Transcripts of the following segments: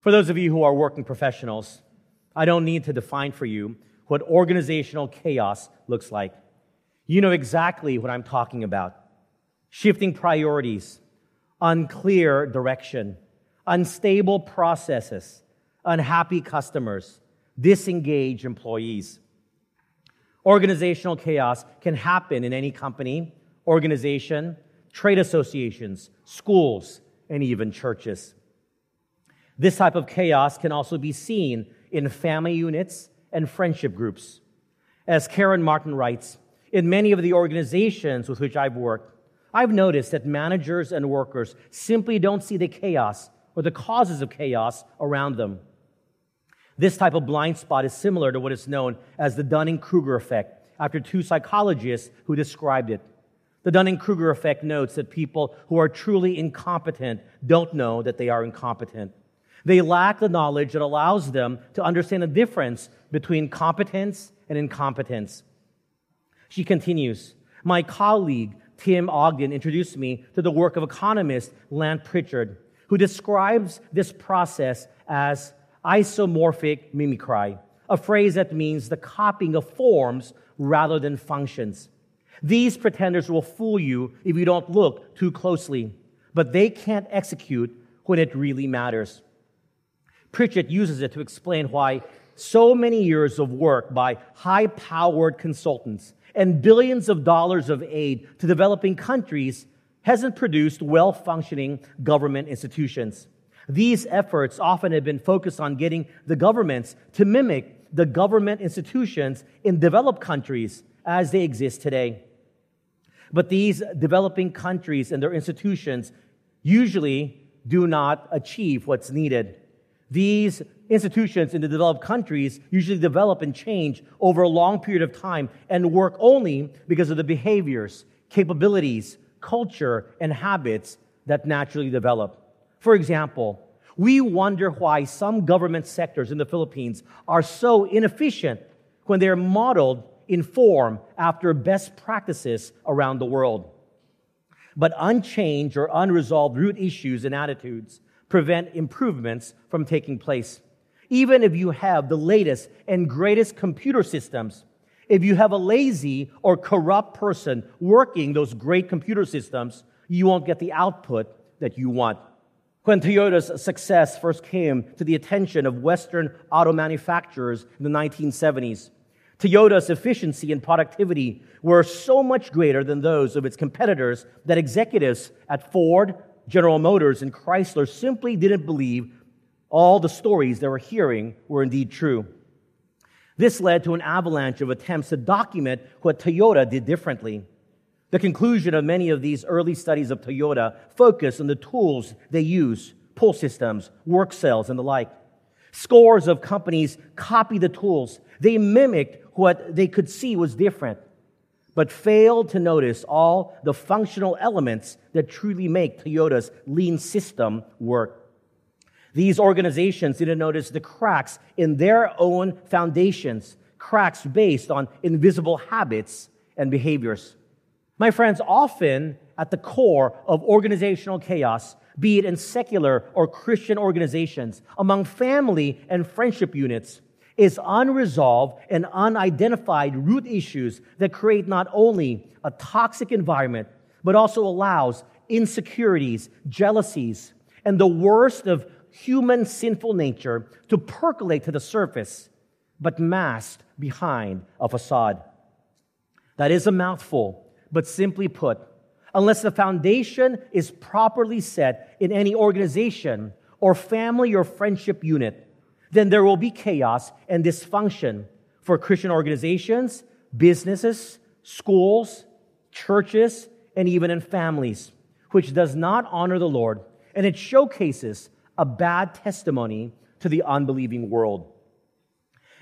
For those of you who are working professionals, I don't need to define for you what organizational chaos looks like. You know exactly what I'm talking about. Shifting priorities, unclear direction, unstable processes, unhappy customers, disengaged employees. Organizational chaos can happen in any company, organization, trade associations, schools, and even churches. This type of chaos can also be seen in family units and friendship groups. As Karen Martin writes, in many of the organizations with which I've worked, I've noticed that managers and workers simply don't see the chaos or the causes of chaos around them. This type of blind spot is similar to what is known as the Dunning Kruger effect, after two psychologists who described it. The Dunning Kruger effect notes that people who are truly incompetent don't know that they are incompetent. They lack the knowledge that allows them to understand the difference between competence and incompetence. She continues My colleague, Tim Ogden, introduced me to the work of economist Lant Pritchett, who describes this process as isomorphic mimicry, a phrase that means the copying of forms rather than functions. These pretenders will fool you if you don't look too closely, but they can't execute when it really matters. Pritchett uses it to explain why so many years of work by high powered consultants and billions of dollars of aid to developing countries hasn't produced well functioning government institutions. These efforts often have been focused on getting the governments to mimic the government institutions in developed countries as they exist today. But these developing countries and their institutions usually do not achieve what's needed. These institutions in the developed countries usually develop and change over a long period of time and work only because of the behaviors, capabilities, culture, and habits that naturally develop. For example, we wonder why some government sectors in the Philippines are so inefficient when they're modeled in form after best practices around the world. But unchanged or unresolved root issues and attitudes prevent improvements from taking place. Even if you have the latest and greatest computer systems, if you have a lazy or corrupt person working those great computer systems, you won't get the output that you want. When Toyota's success first came to the attention of Western auto manufacturers in the 1970s, Toyota's efficiency and productivity were so much greater than those of its competitors that executives at Ford, General Motors, and Chrysler simply didn't believe all the stories they were hearing were indeed true. This led to an avalanche of attempts to document what Toyota did differently. The conclusion of many of these early studies of Toyota focus on the tools they use, pull systems, work cells, and the like. Scores of companies copied the tools. They mimicked what they could see was different but failed to notice all the functional elements that truly make Toyota's lean system work. These organizations didn't notice the cracks in their own foundations, cracks based on invisible habits and behaviors. My friends, often at the core of organizational chaos, be it in secular or Christian organizations, among family and friendship units, is unresolved and unidentified root issues that create not only a toxic environment, but also allows insecurities, jealousies, and the worst of human sinful nature to percolate to the surface, but masked behind a facade. That is a mouthful, but simply put, unless the foundation is properly set in any organization or family or friendship unit, then there will be chaos and dysfunction for Christian organizations, businesses, schools, churches, and even in families, which does not honor the Lord, and it showcases a bad testimony to the unbelieving world.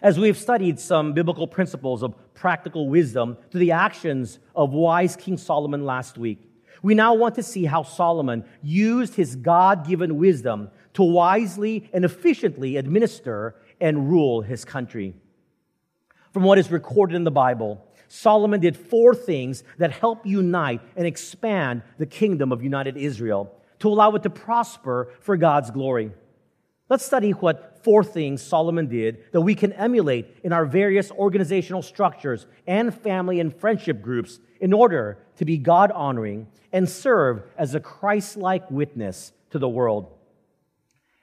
As we've studied some biblical principles of practical wisdom through the actions of wise King Solomon last week, we now want to see how Solomon used his God given wisdom to wisely and efficiently administer and rule his country. From what is recorded in the Bible, Solomon did four things that help unite and expand the kingdom of united Israel to allow it to prosper for God's glory. Let's study what four things Solomon did that we can emulate in our various organizational structures and family and friendship groups in order to be God honoring and serve as a Christ like witness to the world.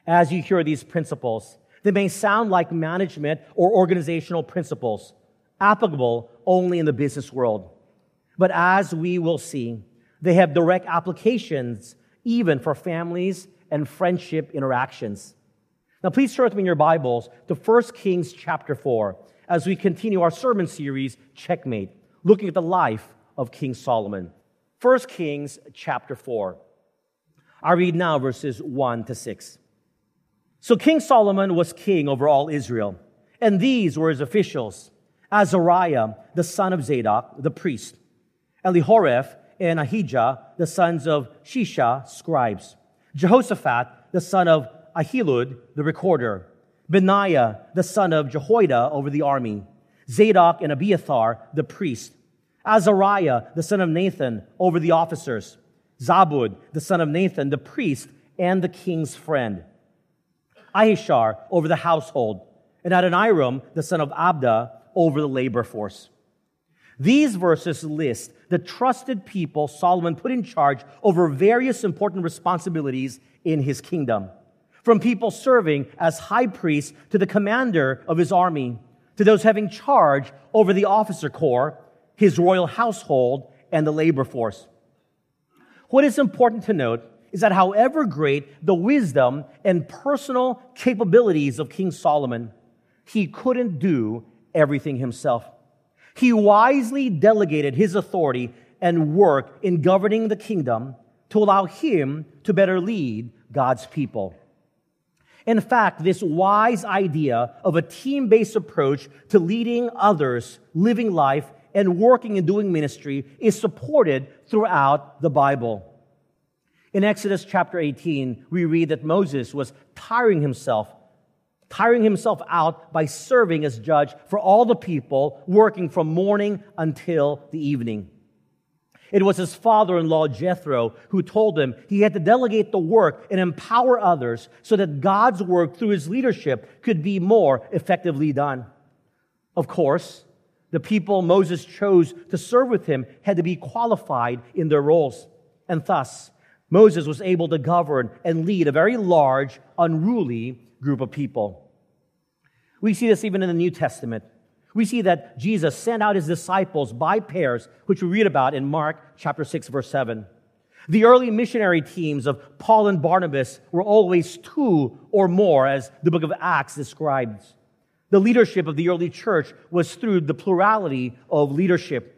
As you hear these principles, they may sound like management or organizational principles, applicable only in the business world. But as we will see, they have direct applications even for families and friendship interactions. Now, please turn with me in your Bibles to 1 Kings chapter 4 as we continue our sermon series, Checkmate, looking at the life of King Solomon. 1 Kings chapter 4. I read now verses 1 to 6. So King Solomon was king over all Israel, and these were his officials Azariah, the son of Zadok, the priest, Elihoreph and Ahijah, the sons of Shisha, scribes, Jehoshaphat, the son of Ahilud, the recorder, Benaiah, the son of Jehoiada, over the army, Zadok and Abiathar, the priest, Azariah, the son of Nathan, over the officers, Zabud, the son of Nathan, the priest, and the king's friend, Ahishar, over the household, and Adoniram, the son of Abda, over the labor force. These verses list the trusted people Solomon put in charge over various important responsibilities in his kingdom from people serving as high priests to the commander of his army, to those having charge over the officer corps, his royal household, and the labor force. What is important to note is that however great the wisdom and personal capabilities of King Solomon, he couldn't do everything himself. He wisely delegated his authority and work in governing the kingdom to allow him to better lead God's people. In fact, this wise idea of a team based approach to leading others, living life, and working and doing ministry is supported throughout the Bible. In Exodus chapter 18, we read that Moses was tiring himself, tiring himself out by serving as judge for all the people, working from morning until the evening. It was his father in law, Jethro, who told him he had to delegate the work and empower others so that God's work through his leadership could be more effectively done. Of course, the people Moses chose to serve with him had to be qualified in their roles. And thus, Moses was able to govern and lead a very large, unruly group of people. We see this even in the New Testament we see that Jesus sent out his disciples by pairs, which we read about in Mark chapter 6, verse 7. The early missionary teams of Paul and Barnabas were always two or more, as the book of Acts describes. The leadership of the early church was through the plurality of leadership.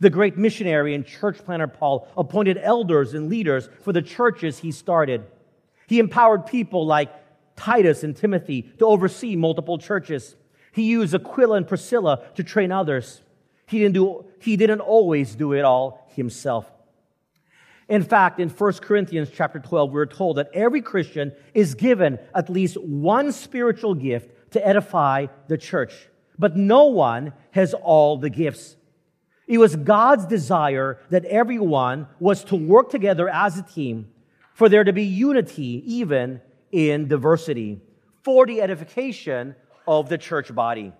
The great missionary and church planter Paul appointed elders and leaders for the churches he started. He empowered people like Titus and Timothy to oversee multiple churches. He used Aquila and Priscilla to train others. He didn't, do, he didn't always do it all himself. In fact, in 1 Corinthians chapter 12, we're told that every Christian is given at least one spiritual gift to edify the church, but no one has all the gifts. It was God's desire that everyone was to work together as a team, for there to be unity even in diversity, for the edification of the church body.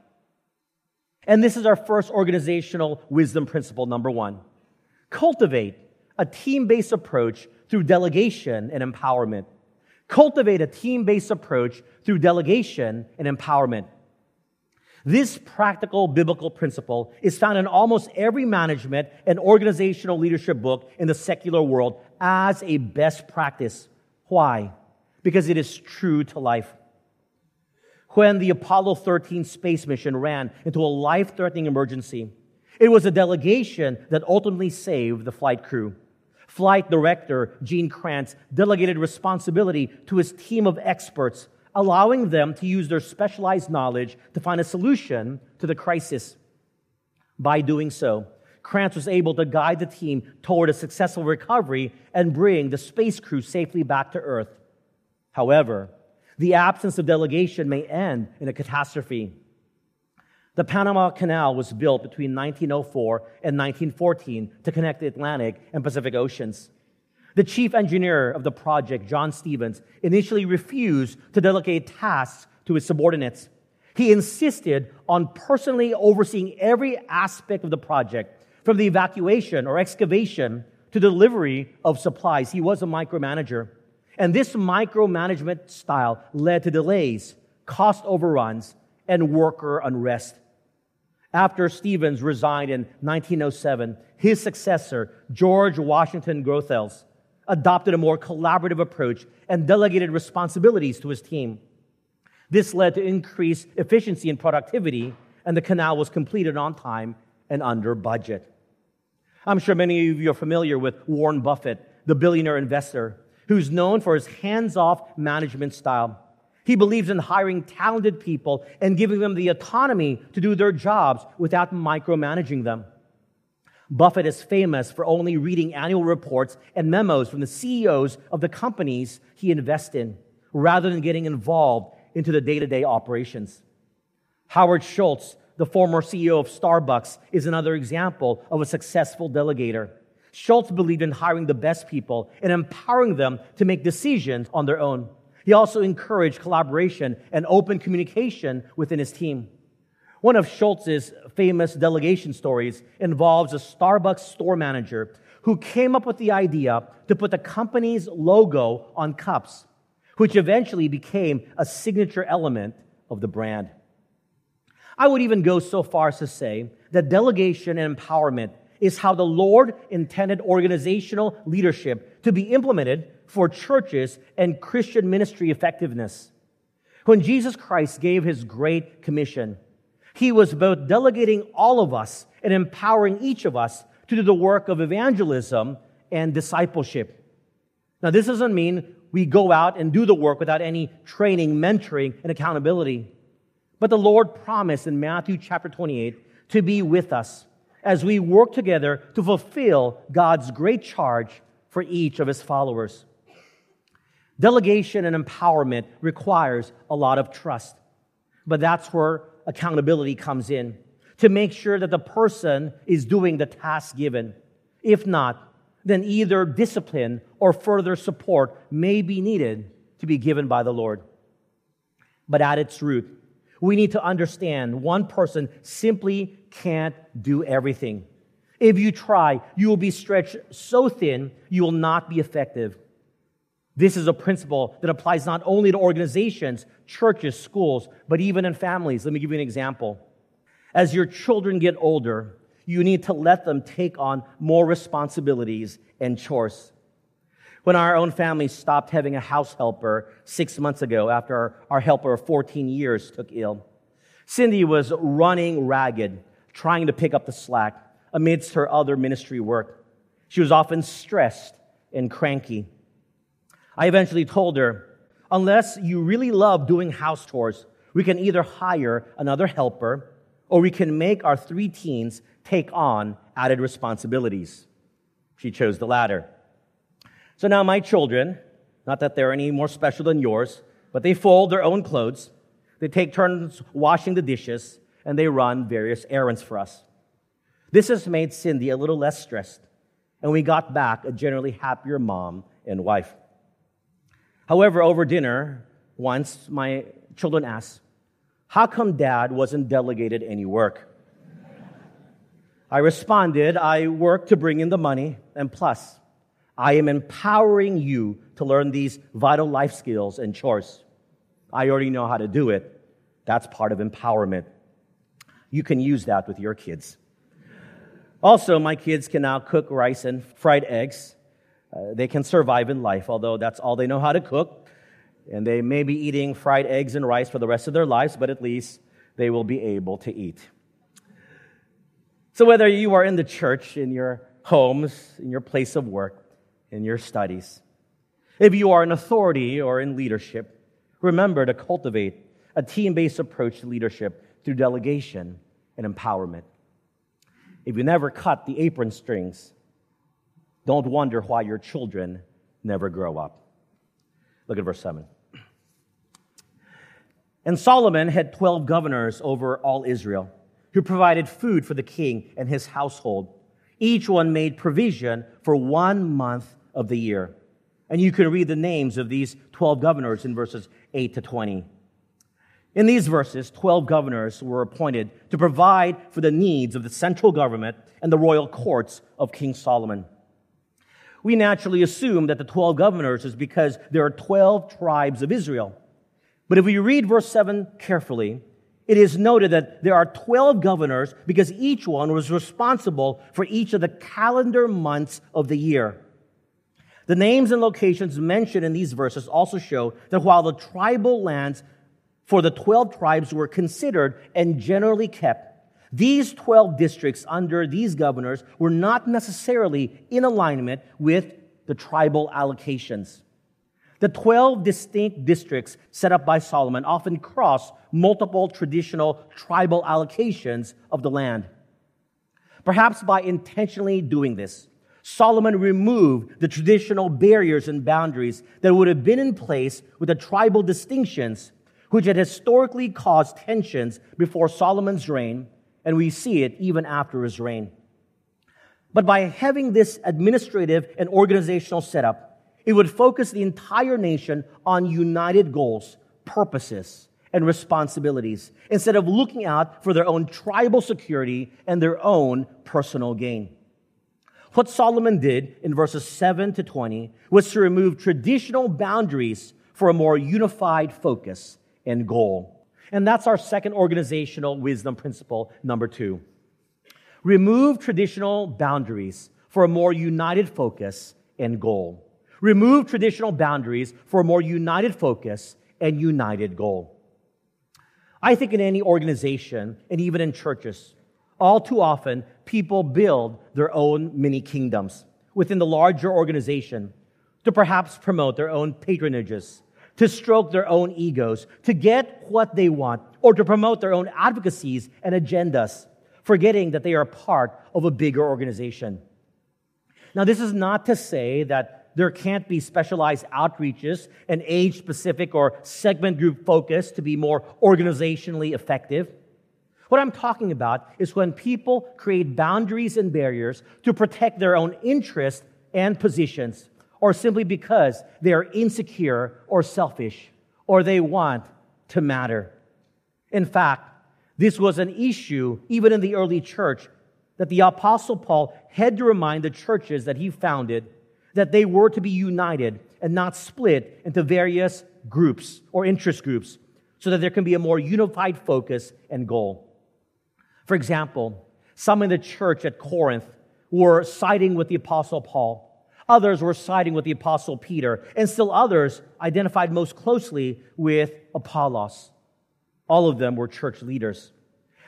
And this is our first organizational wisdom principle, number one. Cultivate a team based approach through delegation and empowerment. Cultivate a team based approach through delegation and empowerment. This practical biblical principle is found in almost every management and organizational leadership book in the secular world as a best practice. Why? Because it is true to life when the Apollo 13 space mission ran into a life threatening emergency. It was a delegation that ultimately saved the flight crew. Flight director Gene Kranz delegated responsibility to his team of experts, allowing them to use their specialized knowledge to find a solution to the crisis. By doing so, Kranz was able to guide the team toward a successful recovery and bring the space crew safely back to Earth. However, the absence of delegation may end in a catastrophe. The Panama Canal was built between 1904 and 1914 to connect the Atlantic and Pacific Oceans. The chief engineer of the project, John Stevens, initially refused to delegate tasks to his subordinates. He insisted on personally overseeing every aspect of the project, from the evacuation or excavation to delivery of supplies. He was a micromanager. And this micromanagement style led to delays, cost overruns, and worker unrest. After Stevens resigned in 1907, his successor, George Washington Goethals, adopted a more collaborative approach and delegated responsibilities to his team. This led to increased efficiency and productivity, and the canal was completed on time and under budget. I'm sure many of you are familiar with Warren Buffett, the billionaire investor, who's known for his hands off management style. He believes in hiring talented people and giving them the autonomy to do their jobs without micromanaging them. Buffett is famous for only reading annual reports and memos from the CEOs of the companies he invests in, rather than getting involved into the day to day operations. Howard Schultz, the former CEO of Starbucks, is another example of a successful delegator. Schultz believed in hiring the best people and empowering them to make decisions on their own. He also encouraged collaboration and open communication within his team. One of Schultz's famous delegation stories involves a Starbucks store manager who came up with the idea to put the company's logo on cups, which eventually became a signature element of the brand. I would even go so far as to say that delegation and empowerment is how the Lord intended organizational leadership to be implemented for churches and Christian ministry effectiveness. When Jesus Christ gave his great commission, he was both delegating all of us and empowering each of us to do the work of evangelism and discipleship. Now, this doesn't mean we go out and do the work without any training, mentoring, and accountability. But the Lord promised in Matthew chapter 28 to be with us as we work together to fulfill God's great charge for each of his followers. Delegation and empowerment requires a lot of trust, but that's where accountability comes in to make sure that the person is doing the task given. If not, then either discipline or further support may be needed to be given by the Lord. But at its root, we need to understand one person simply can't do everything. If you try, you will be stretched so thin, you will not be effective. This is a principle that applies not only to organizations, churches, schools, but even in families. Let me give you an example. As your children get older, you need to let them take on more responsibilities and chores. When our own family stopped having a house helper six months ago after our helper of 14 years took ill, Cindy was running ragged, trying to pick up the slack amidst her other ministry work. She was often stressed and cranky. I eventually told her, unless you really love doing house chores, we can either hire another helper or we can make our three teens take on added responsibilities. She chose the latter. So now my children, not that they're any more special than yours, but they fold their own clothes, they take turns washing the dishes, and they run various errands for us. This has made Cindy a little less stressed, and we got back a generally happier mom and wife. However, over dinner, once my children asked, How come dad wasn't delegated any work? I responded, I work to bring in the money, and plus, I am empowering you to learn these vital life skills and chores. I already know how to do it. That's part of empowerment. You can use that with your kids. Also, my kids can now cook rice and fried eggs uh, they can survive in life, although that's all they know how to cook. And they may be eating fried eggs and rice for the rest of their lives, but at least they will be able to eat. So, whether you are in the church, in your homes, in your place of work, in your studies, if you are an authority or in leadership, remember to cultivate a team based approach to leadership through delegation and empowerment. If you never cut the apron strings, don't wonder why your children never grow up. Look at verse 7. And Solomon had 12 governors over all Israel who provided food for the king and his household. Each one made provision for one month of the year. And you can read the names of these 12 governors in verses 8 to 20. In these verses, 12 governors were appointed to provide for the needs of the central government and the royal courts of King Solomon. We naturally assume that the 12 governors is because there are 12 tribes of Israel. But if we read verse 7 carefully, it is noted that there are 12 governors because each one was responsible for each of the calendar months of the year. The names and locations mentioned in these verses also show that while the tribal lands for the 12 tribes were considered and generally kept, these 12 districts under these governors were not necessarily in alignment with the tribal allocations. The 12 distinct districts set up by Solomon often cross multiple traditional tribal allocations of the land. Perhaps by intentionally doing this, Solomon removed the traditional barriers and boundaries that would have been in place with the tribal distinctions, which had historically caused tensions before Solomon's reign, and we see it even after his reign. But by having this administrative and organizational setup, it would focus the entire nation on united goals, purposes, and responsibilities instead of looking out for their own tribal security and their own personal gain. What Solomon did in verses 7 to 20 was to remove traditional boundaries for a more unified focus and goal. And that's our second organizational wisdom principle, number two. Remove traditional boundaries for a more united focus and goal. Remove traditional boundaries for a more united focus and united goal. I think in any organization and even in churches, all too often people build their own mini kingdoms within the larger organization to perhaps promote their own patronages, to stroke their own egos, to get what they want, or to promote their own advocacies and agendas, forgetting that they are part of a bigger organization. Now, this is not to say that there can't be specialized outreaches and age specific or segment group focus to be more organizationally effective. What I'm talking about is when people create boundaries and barriers to protect their own interests and positions, or simply because they are insecure or selfish, or they want to matter. In fact, this was an issue even in the early church that the Apostle Paul had to remind the churches that he founded that they were to be united and not split into various groups or interest groups so that there can be a more unified focus and goal. For example, some in the church at Corinth were siding with the Apostle Paul. Others were siding with the Apostle Peter, and still others identified most closely with Apollos. All of them were church leaders.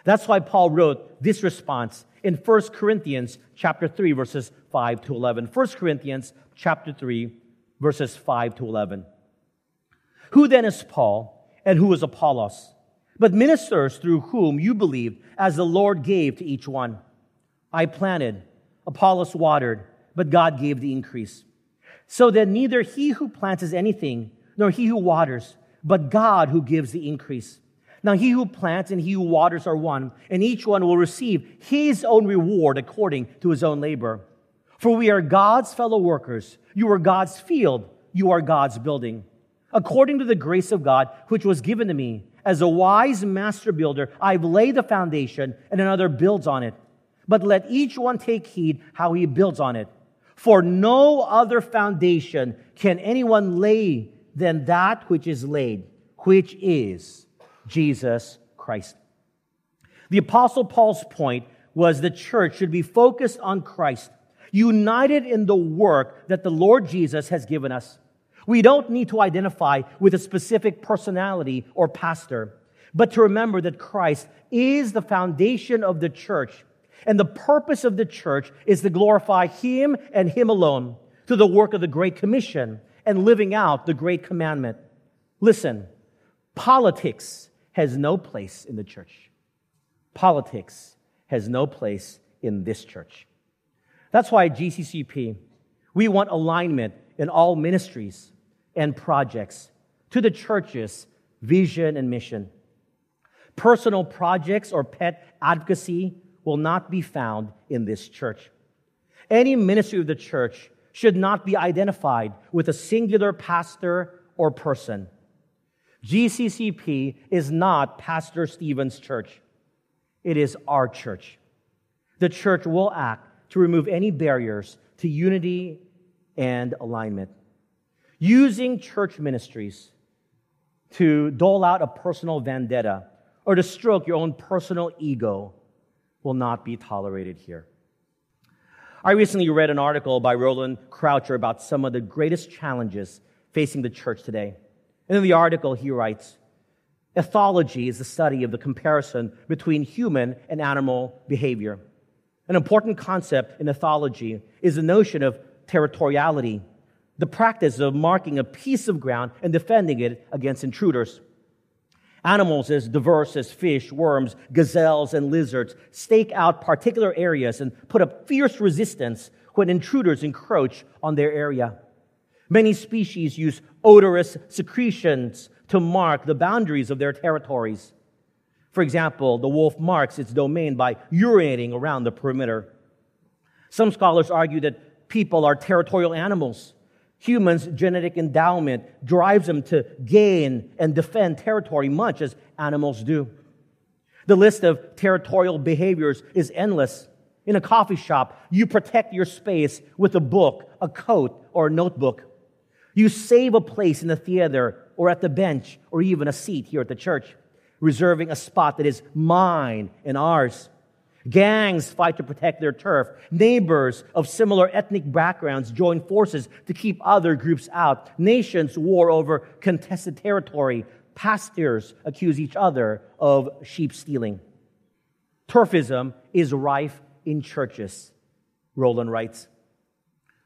That's why Paul wrote this response in 1 Corinthians chapter 3 verses 5 to 11. 1 Corinthians chapter 3 verses 5 to 11. Who then is Paul and who is Apollos? But ministers through whom you believed as the Lord gave to each one. I planted, Apollos watered, but God gave the increase. So that neither he who plants is anything, nor he who waters, but God who gives the increase. Now, he who plants and he who waters are one, and each one will receive his own reward according to his own labor. For we are God's fellow workers. You are God's field. You are God's building. According to the grace of God, which was given to me, as a wise master builder, I've laid the foundation, and another builds on it. But let each one take heed how he builds on it. For no other foundation can anyone lay than that which is laid, which is Jesus Christ. The Apostle Paul's point was the church should be focused on Christ, united in the work that the Lord Jesus has given us. We don't need to identify with a specific personality or pastor, but to remember that Christ is the foundation of the church. And the purpose of the church is to glorify Him and Him alone through the work of the Great Commission and living out the Great Commandment. Listen, politics has no place in the church. Politics has no place in this church. That's why GCCP, we want alignment in all ministries and projects to the church's vision and mission. Personal projects or pet advocacy will not be found in this church. Any ministry of the church should not be identified with a singular pastor or person. GCCP is not Pastor Stephen's church. It is our church. The church will act to remove any barriers to unity and alignment. Using church ministries to dole out a personal vendetta or to stroke your own personal ego will not be tolerated here. I recently read an article by Rowland Croucher about some of the greatest challenges facing the church today. And in the article, he writes Ethology is the study of the comparison between human and animal behavior. An important concept in ethology is the notion of territoriality, the practice of marking a piece of ground and defending it against intruders. Animals as diverse as fish, worms, gazelles, and lizards stake out particular areas and put up fierce resistance when intruders encroach on their area. Many species use odorous secretions to mark the boundaries of their territories. For example, the wolf marks its domain by urinating around the perimeter. Some scholars argue that people are territorial animals. Humans' genetic endowment drives them to gain and defend territory much as animals do. The list of territorial behaviors is endless. In a coffee shop, you protect your space with a book, a coat, or a notebook. You save a place in the theater or at the bench or even a seat here at the church reserving a spot that is mine and ours. Gangs fight to protect their turf. Neighbors of similar ethnic backgrounds join forces to keep other groups out. Nations war over contested territory. Pastors accuse each other of sheep stealing. Turfism is rife in churches, Rowland writes.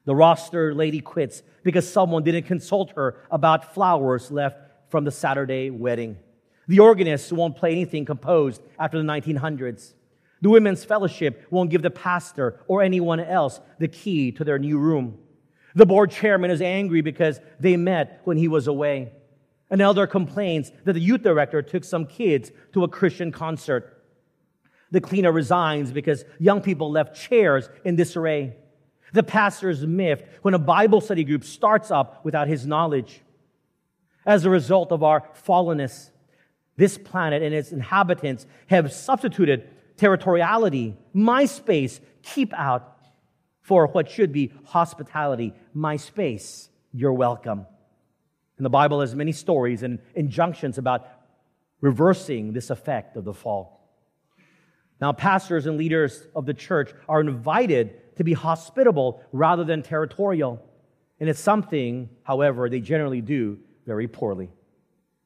The roster lady quits because someone didn't consult her about flowers left from the Saturday wedding. The organist won't play anything composed after the 1900s. The women's fellowship won't give the pastor or anyone else the key to their new room. The board chairman is angry because they met when he was away. An elder complains that the youth director took some kids to a Christian concert. The cleaner resigns because young people left chairs in disarray. The pastor is miffed when a Bible study group starts up without his knowledge. As a result of our fallenness, this planet and its inhabitants have substituted territoriality, my space, keep out, for what should be hospitality, my space, you're welcome. And the Bible has many stories and injunctions about reversing this effect of the fall. Now, pastors and leaders of the church are invited to be hospitable rather than territorial. And it's something, however, they generally do very poorly.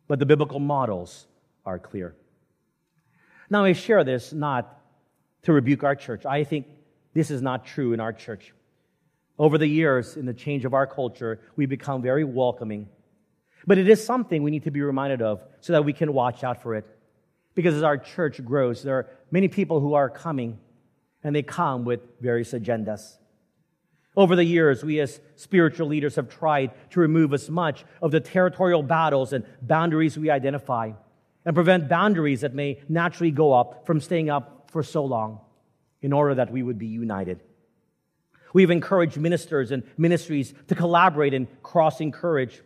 But the biblical models are clear. Now, I share this not to rebuke our church. I think this is not true in our church. Over the years, in the change of our culture, we become very welcoming. But it is something we need to be reminded of so that we can watch out for it. Because as our church grows, there are many people who are coming, and they come with various agendas. Over the years, we as spiritual leaders have tried to remove as much of the territorial battles and boundaries we identify and prevent boundaries that may naturally go up from staying up for so long in order that we would be united. We've encouraged ministers and ministries to collaborate and cross encourage.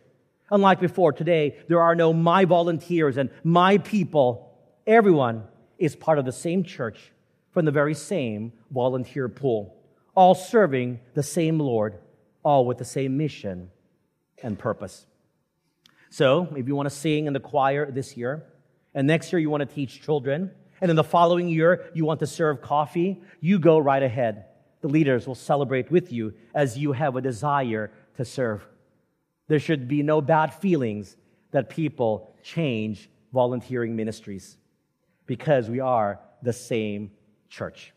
Unlike before, today, there are no my volunteers and my people. Everyone is part of the same church from the very same volunteer pool, all serving the same Lord, all with the same mission and purpose. So, if you want to sing in the choir this year, and next year you want to teach children, and in the following year you want to serve coffee, you go right ahead. The leaders will celebrate with you as you have a desire to serve. There should be no bad feelings that people change volunteering ministries because we are the same church.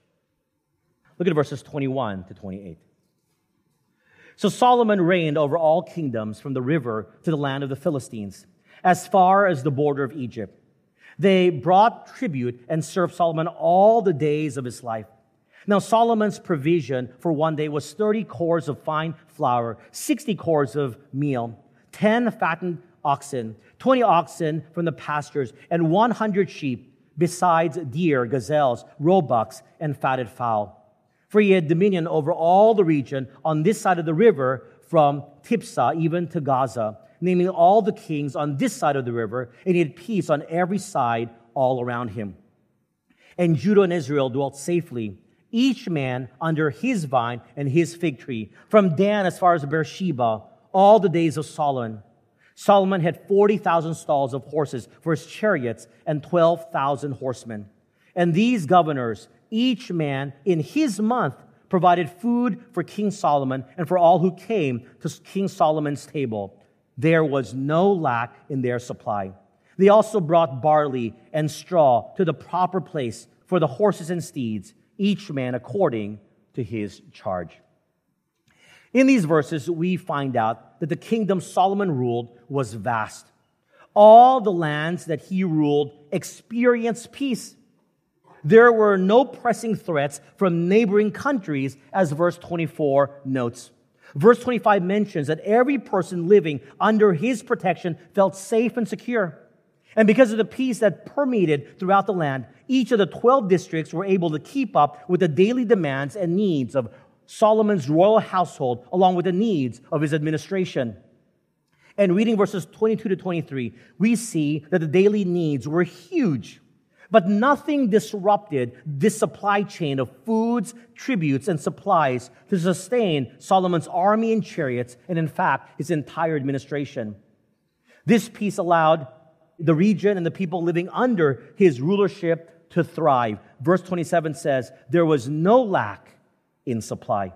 Look at verses 21 to 28. So Solomon reigned over all kingdoms from the river to the land of the Philistines, as far as the border of Egypt. They brought tribute and served Solomon all the days of his life. Now, Solomon's provision for one day was 30 cors of fine flour, 60 cors of meal, 10 fattened oxen, 20 oxen from the pastures, and 100 sheep, besides deer, gazelles, roebucks, and fatted fowl. for he had dominion over all the region on this side of the river from Tiphsah even to Gaza, naming all the kings on this side of the river, and he had peace on every side all around him. And Judah and Israel dwelt safely, each man under his vine and his fig tree, from Dan as far as Beersheba, all the days of Solomon. Solomon had 40,000 stalls of horses for his chariots and 12,000 horsemen. And these governors, each man in his month, provided food for King Solomon and for all who came to King Solomon's table. There was no lack in their supply. They also brought barley and straw to the proper place for the horses and steeds, each man according to his charge. In these verses, we find out that the kingdom Solomon ruled was vast. All the lands that he ruled experienced peace. There were no pressing threats from neighboring countries, as verse 24 notes. Verse 25 mentions that every person living under his protection felt safe and secure. And because of the peace that permeated throughout the land, each of the 12 districts were able to keep up with the daily demands and needs of Solomon's royal household, along with the needs of his administration. And reading verses 22 to 23, we see that the daily needs were huge, but nothing disrupted this supply chain of foods, tributes, and supplies to sustain Solomon's army and chariots, and in fact, his entire administration. This peace allowed the region and the people living under his rulership to thrive. Verse 27 says, There was no lack in supply.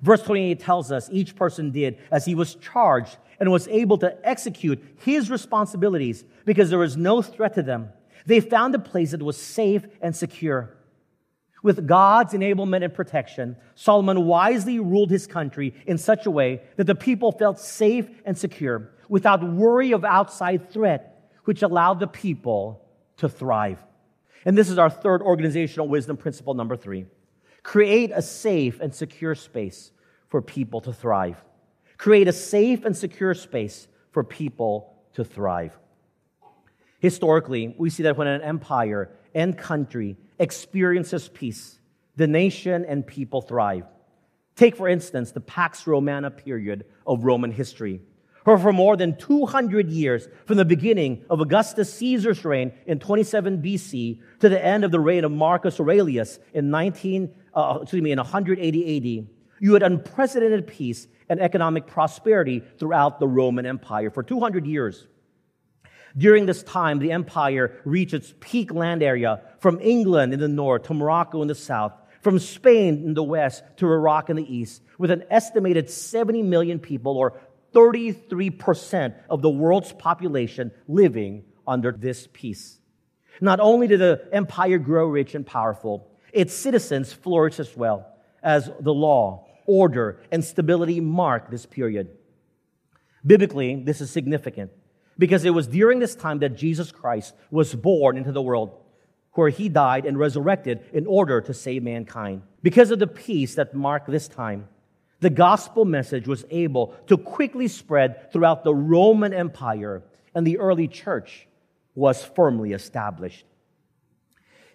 Verse 28 tells us each person did as he was charged and was able to execute his responsibilities because there was no threat to them. They found a place that was safe and secure. With God's enablement and protection, Solomon wisely ruled his country in such a way that the people felt safe and secure without worry of outside threat, which allowed the people to thrive. And this is our third organizational wisdom principle number three. Create a safe and secure space for people to thrive. Create a safe and secure space for people to thrive. Historically, we see that when an empire and country experiences peace, the nation and people thrive. Take, for instance, the Pax Romana period of Roman history, for more than 200 years, from the beginning of Augustus Caesar's reign in 27 BC to the end of the reign of Marcus Aurelius in 19, uh, excuse me, in 180 AD, you had unprecedented peace and economic prosperity throughout the Roman Empire for 200 years. During this time, the empire reached its peak land area from England in the north to Morocco in the south, from Spain in the west to Iraq in the east, with an estimated 70 million people, or 33% of the world's population, living under this peace. Not only did the empire grow rich and powerful, its citizens flourished as well as the law, order, and stability mark this period. Biblically, this is significant because it was during this time that Jesus Christ was born into the world, where he died and resurrected in order to save mankind. Because of the peace that marked this time, the gospel message was able to quickly spread throughout the Roman Empire, and the early church was firmly established.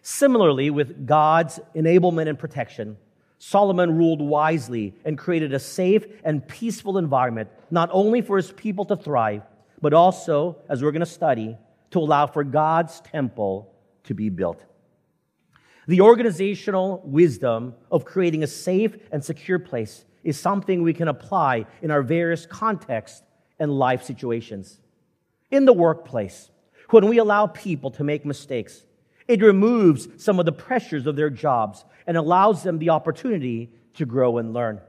Similarly, with God's enablement and protection, Solomon ruled wisely and created a safe and peaceful environment, not only for his people to thrive, but also, as we're going to study, to allow for God's temple to be built. The organizational wisdom of creating a safe and secure place is something we can apply in our various contexts and life situations. In the workplace, when we allow people to make mistakes, it removes some of the pressures of their jobs and allows them the opportunity to grow and learn.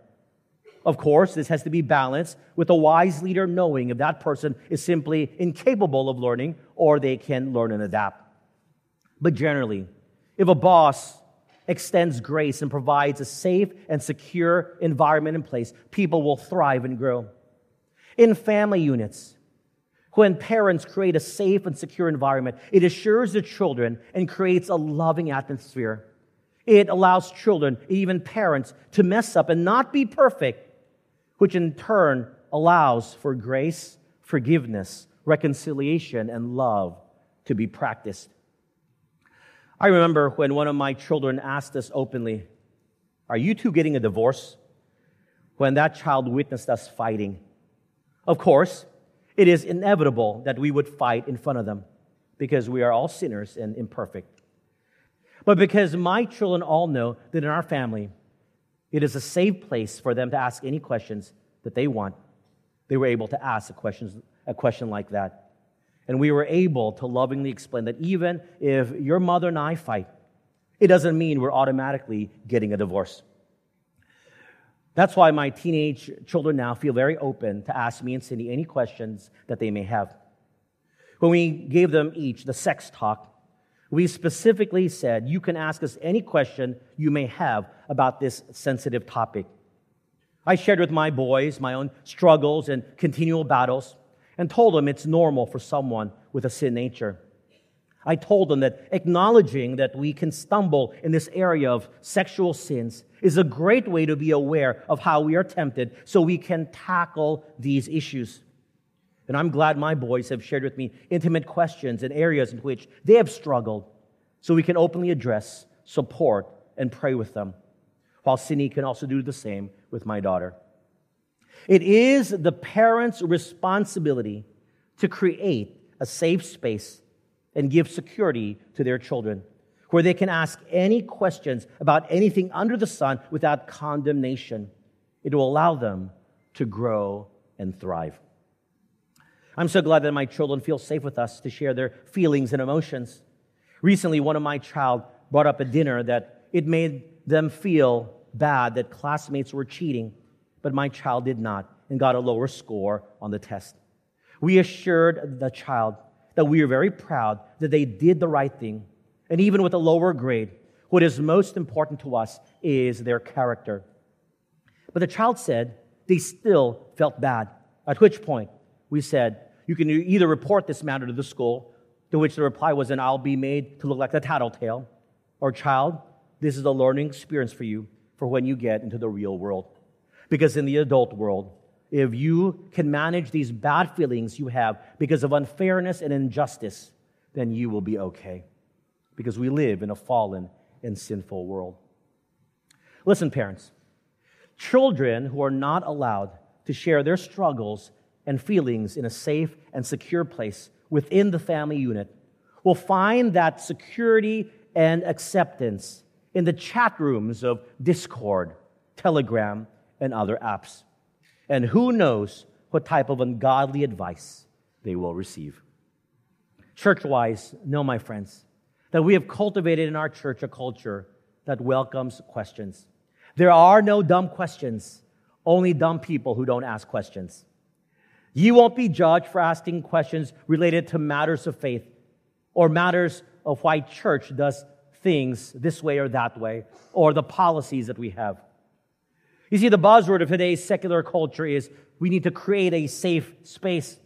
Of course, this has to be balanced with a wise leader knowing if that person is simply incapable of learning or they can learn and adapt. But generally, if a boss extends grace and provides a safe and secure environment in place, people will thrive and grow. In family units, when parents create a safe and secure environment, it assures the children and creates a loving atmosphere. It allows children, even parents, to mess up and not be perfect, which in turn allows for grace, forgiveness, reconciliation, and love to be practiced. I remember when one of my children asked us openly, Are you two getting a divorce? When that child witnessed us fighting. Of course, it is inevitable that we would fight in front of them because we are all sinners and imperfect. But because my children all know that in our family, it is a safe place for them to ask any questions that they want, they were able to ask a question, a question like that. And we were able to lovingly explain that even if your mother and I fight, it doesn't mean we're automatically getting a divorce. That's why my teenage children now feel very open to ask me and Cindy any questions that they may have. When we gave them each the sex talk, we specifically said, You can ask us any question you may have about this sensitive topic. I shared with my boys my own struggles and continual battles and told them it's normal for someone with a sin nature. I told them that acknowledging that we can stumble in this area of sexual sins is a great way to be aware of how we are tempted so we can tackle these issues. And I'm glad my boys have shared with me intimate questions and areas in which they have struggled so we can openly address, support, and pray with them, while Cindy can also do the same with my daughter. It is the parent's responsibility to create a safe space and give security to their children, where they can ask any questions about anything under the sun without condemnation. It will allow them to grow and thrive. I'm so glad that my children feel safe with us to share their feelings and emotions. Recently, one of my child brought up at dinner that it made them feel bad that classmates were cheating, but my child did not and got a lower score on the test. We assured the child that we are very proud that they did the right thing. And even with a lower grade, what is most important to us is their character. But the child said they still felt bad, at which point we said, You can either report this matter to the school, to which the reply was, And I'll be made to look like a tattletale, or, Child, this is a learning experience for you for when you get into the real world. Because in the adult world, if you can manage these bad feelings you have because of unfairness and injustice, then you will be okay. Because we live in a fallen and sinful world. Listen, parents, children who are not allowed to share their struggles and feelings in a safe and secure place within the family unit will find that security and acceptance in the chat rooms of Discord, Telegram, and other apps and who knows what type of ungodly advice they will receive. Church wise, know, my friends, that we have cultivated in our church a culture that welcomes questions. There are no dumb questions, only dumb people who don't ask questions. You won't be judged for asking questions related to matters of faith or matters of why church does things this way or that way or the policies that we have. You see, the buzzword of today's secular culture is we need to create a safe space.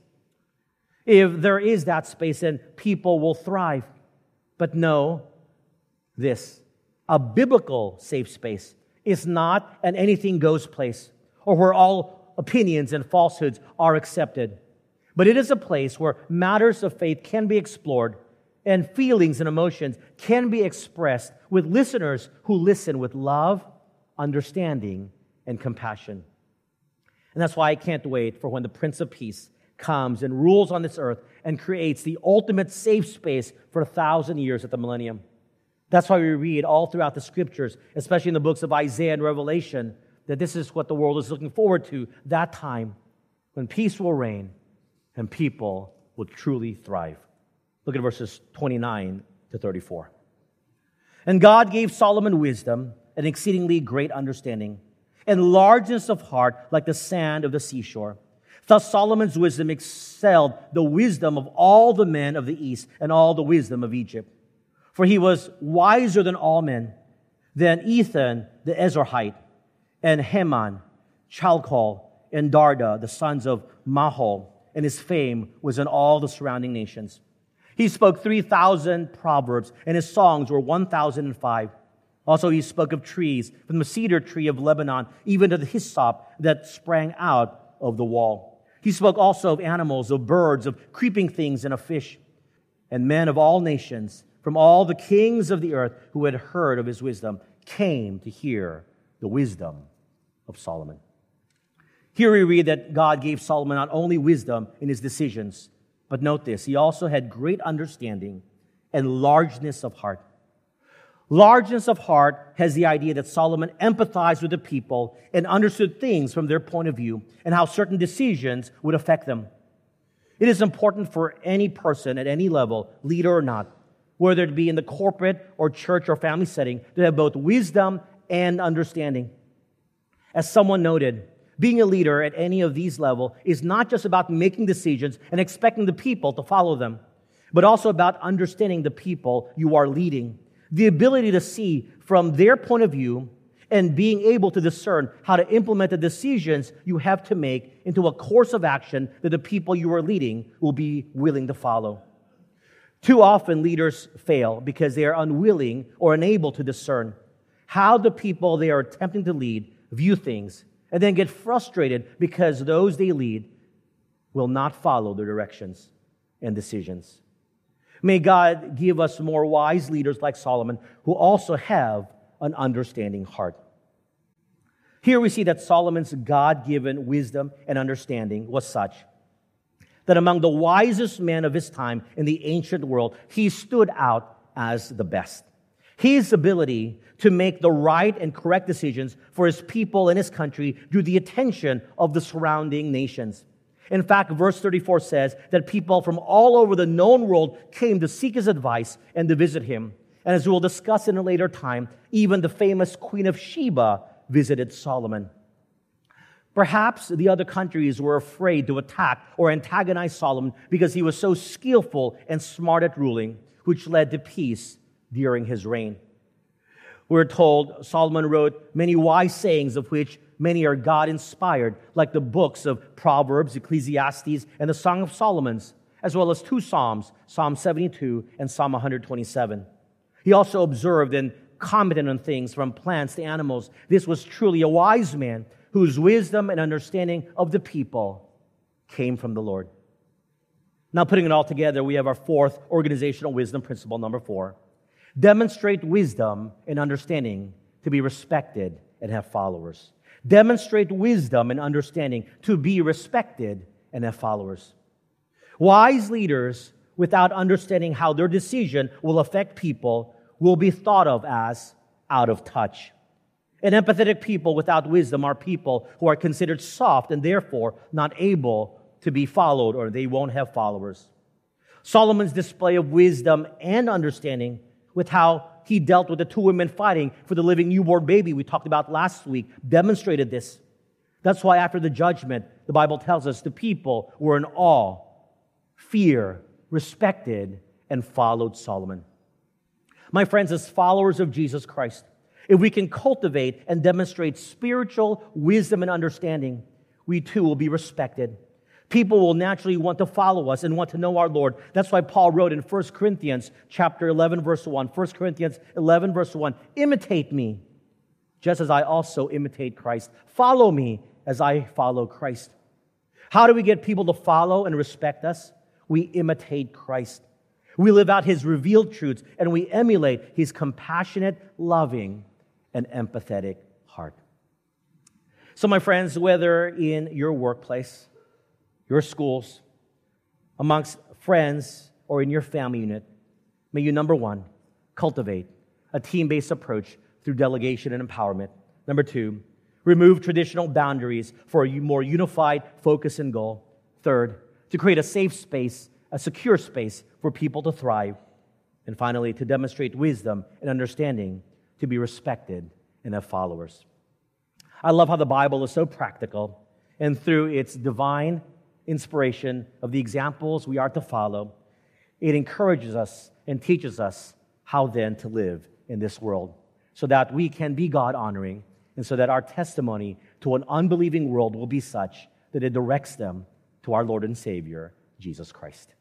If there is that space, then people will thrive. But know this a biblical safe space is not an anything goes place or where all opinions and falsehoods are accepted. But it is a place where matters of faith can be explored and feelings and emotions can be expressed with listeners who listen with love, understanding, and compassion. And that's why I can't wait for when the Prince of Peace comes and rules on this earth and creates the ultimate safe space for a thousand years at the millennium. That's why we read all throughout the scriptures, especially in the books of Isaiah and Revelation, that this is what the world is looking forward to that time when peace will reign and people will truly thrive. Look at verses 29 to 34. And God gave Solomon wisdom and exceedingly great understanding and largeness of heart like the sand of the seashore. Thus Solomon's wisdom excelled the wisdom of all the men of the east and all the wisdom of Egypt. For he was wiser than all men, than Ethan the Ezrahite, and Heman, Chalcol, and Darda, the sons of Mahol, and his fame was in all the surrounding nations. He spoke 3,000 proverbs, and his songs were 1,005. Also, he spoke of trees, from the cedar tree of Lebanon, even to the hyssop that sprang out of the wall. He spoke also of animals, of birds, of creeping things, and of fish. And men of all nations, from all the kings of the earth who had heard of his wisdom, came to hear the wisdom of Solomon. Here we read that God gave Solomon not only wisdom in his decisions, but note this, he also had great understanding and largeness of heart. Largeness of heart has the idea that Solomon empathized with the people and understood things from their point of view and how certain decisions would affect them. It is important for any person at any level, leader or not, whether it be in the corporate or church or family setting, to have both wisdom and understanding. As someone noted, being a leader at any of these levels is not just about making decisions and expecting the people to follow them, but also about understanding the people you are leading. The ability to see from their point of view and being able to discern how to implement the decisions you have to make into a course of action that the people you are leading will be willing to follow. Too often, leaders fail because they are unwilling or unable to discern how the people they are attempting to lead view things and then get frustrated because those they lead will not follow their directions and decisions. May God give us more wise leaders like Solomon who also have an understanding heart. Here we see that Solomon's God given wisdom and understanding was such that among the wisest men of his time in the ancient world, he stood out as the best. His ability to make the right and correct decisions for his people and his country drew the attention of the surrounding nations. In fact, verse 34 says that people from all over the known world came to seek his advice and to visit him. And as we'll discuss in a later time, even the famous Queen of Sheba visited Solomon. Perhaps the other countries were afraid to attack or antagonize Solomon because he was so skillful and smart at ruling, which led to peace during his reign. We're told Solomon wrote many wise sayings, of which many are God inspired, like the books of Proverbs, Ecclesiastes, and the Song of Solomon's, as well as two Psalms, Psalm 72 and Psalm 127. He also observed and commented on things from plants to animals. This was truly a wise man whose wisdom and understanding of the people came from the Lord. Now, putting it all together, we have our fourth organizational wisdom principle, number four Demonstrate wisdom and understanding to be respected and have followers. Demonstrate wisdom and understanding to be respected and have followers. Wise leaders, without understanding how their decision will affect people, will be thought of as out of touch. And empathetic people without wisdom are people who are considered soft and therefore not able to be followed or they won't have followers. Solomon's display of wisdom and understanding with how he dealt with the two women fighting for the living newborn baby we talked about last week, demonstrated this. That's why after the judgment, the Bible tells us the people were in awe, fear, respected, and followed Solomon. My friends, as followers of Jesus Christ, if we can cultivate and demonstrate spiritual wisdom and understanding, we too will be respected people will naturally want to follow us and want to know our Lord. That's why Paul wrote in 1 Corinthians chapter 11 verse 1, 1 Corinthians 11 verse 1, imitate me just as I also imitate Christ. Follow me as I follow Christ. How do we get people to follow and respect us? We imitate Christ. We live out his revealed truths and we emulate his compassionate, loving, and empathetic heart. So, my friends, whether in your workplace, your schools, amongst friends, or in your family unit, may you, number one, cultivate a team based approach through delegation and empowerment. Number two, remove traditional boundaries for a more unified focus and goal. Third, to create a safe space, a secure space for people to thrive. And finally, to demonstrate wisdom and understanding to be respected and have followers. I love how the Bible is so practical, and through its divine inspiration of the examples we are to follow, it encourages us and teaches us how then to live in this world so that we can be God honoring and so that our testimony to an unbelieving world will be such that it directs them to our Lord and Savior, Jesus Christ.